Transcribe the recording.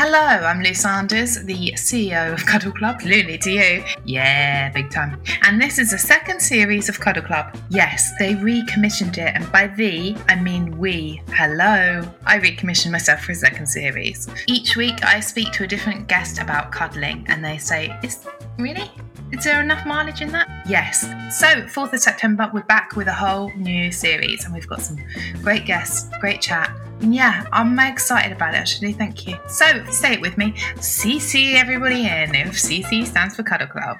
Hello, I'm Lou Sanders, the CEO of Cuddle Club. Looney to you. Yeah, big time. And this is the second series of Cuddle Club. Yes, they recommissioned it, and by the, I mean we. Hello. I recommissioned myself for a second series. Each week, I speak to a different guest about cuddling, and they say, Is really? Is there enough mileage in that? Yes. So, 4th of September, we're back with a whole new series, and we've got some great guests, great chat. And yeah, I'm excited about it actually. Thank you. So, say it with me CC everybody in if CC stands for Cuddle Club.